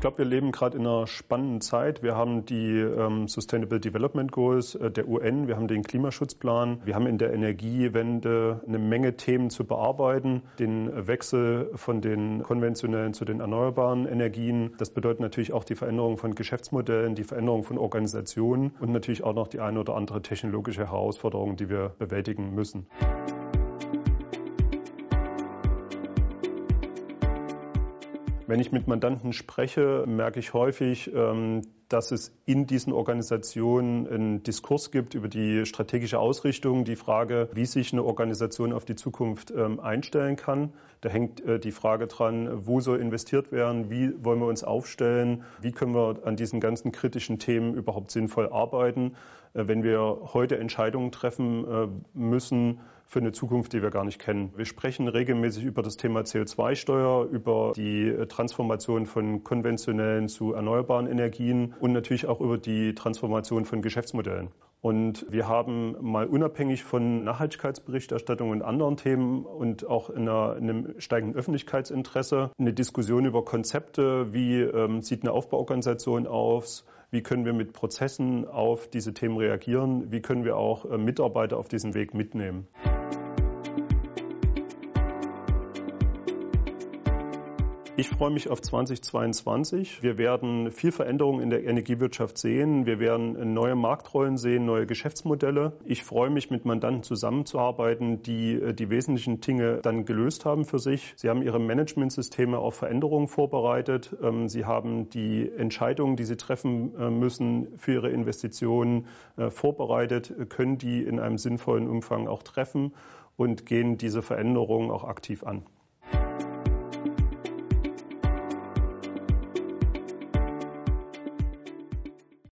glaube, wir leben gerade in einer spannenden Zeit. Wir haben die ähm, Sustainable Development Goals äh, der UN, wir haben den Klimaschutzplan, wir haben in der Energiewende eine Menge Themen zu bearbeiten, den Wechsel von den konventionellen zu den erneuerbaren Energien. Das bedeutet natürlich auch die Veränderung von Geschäftsmodellen, die Veränderung von Organisationen und natürlich auch noch die eine oder andere technologische Herausforderung, die wir bewältigen müssen. Wenn ich mit Mandanten spreche, merke ich häufig, ähm, dass es in diesen Organisationen einen Diskurs gibt über die strategische Ausrichtung, die Frage, wie sich eine Organisation auf die Zukunft ähm, einstellen kann. Da hängt äh, die Frage dran, wo soll investiert werden, wie wollen wir uns aufstellen, wie können wir an diesen ganzen kritischen Themen überhaupt sinnvoll arbeiten, äh, wenn wir heute Entscheidungen treffen äh, müssen für eine Zukunft, die wir gar nicht kennen. Wir sprechen regelmäßig über das Thema CO2-Steuer, über die Transformation von konventionellen zu erneuerbaren Energien und natürlich auch über die Transformation von Geschäftsmodellen. Und wir haben mal unabhängig von Nachhaltigkeitsberichterstattung und anderen Themen und auch in, einer, in einem steigenden Öffentlichkeitsinteresse eine Diskussion über Konzepte, wie ähm, sieht eine Aufbauorganisation aus, wie können wir mit Prozessen auf diese Themen reagieren, wie können wir auch äh, Mitarbeiter auf diesem Weg mitnehmen. Ich freue mich auf 2022. Wir werden viel Veränderung in der Energiewirtschaft sehen. Wir werden neue Marktrollen sehen, neue Geschäftsmodelle. Ich freue mich, mit Mandanten zusammenzuarbeiten, die äh, die wesentlichen Dinge dann gelöst haben für sich. Sie haben ihre Managementsysteme auf Veränderungen vorbereitet. Ähm, sie haben die Entscheidungen, die sie treffen äh, müssen für ihre Investitionen äh, vorbereitet, können die in einem sinnvollen Umfang auch treffen und gehen diese Veränderungen auch aktiv an.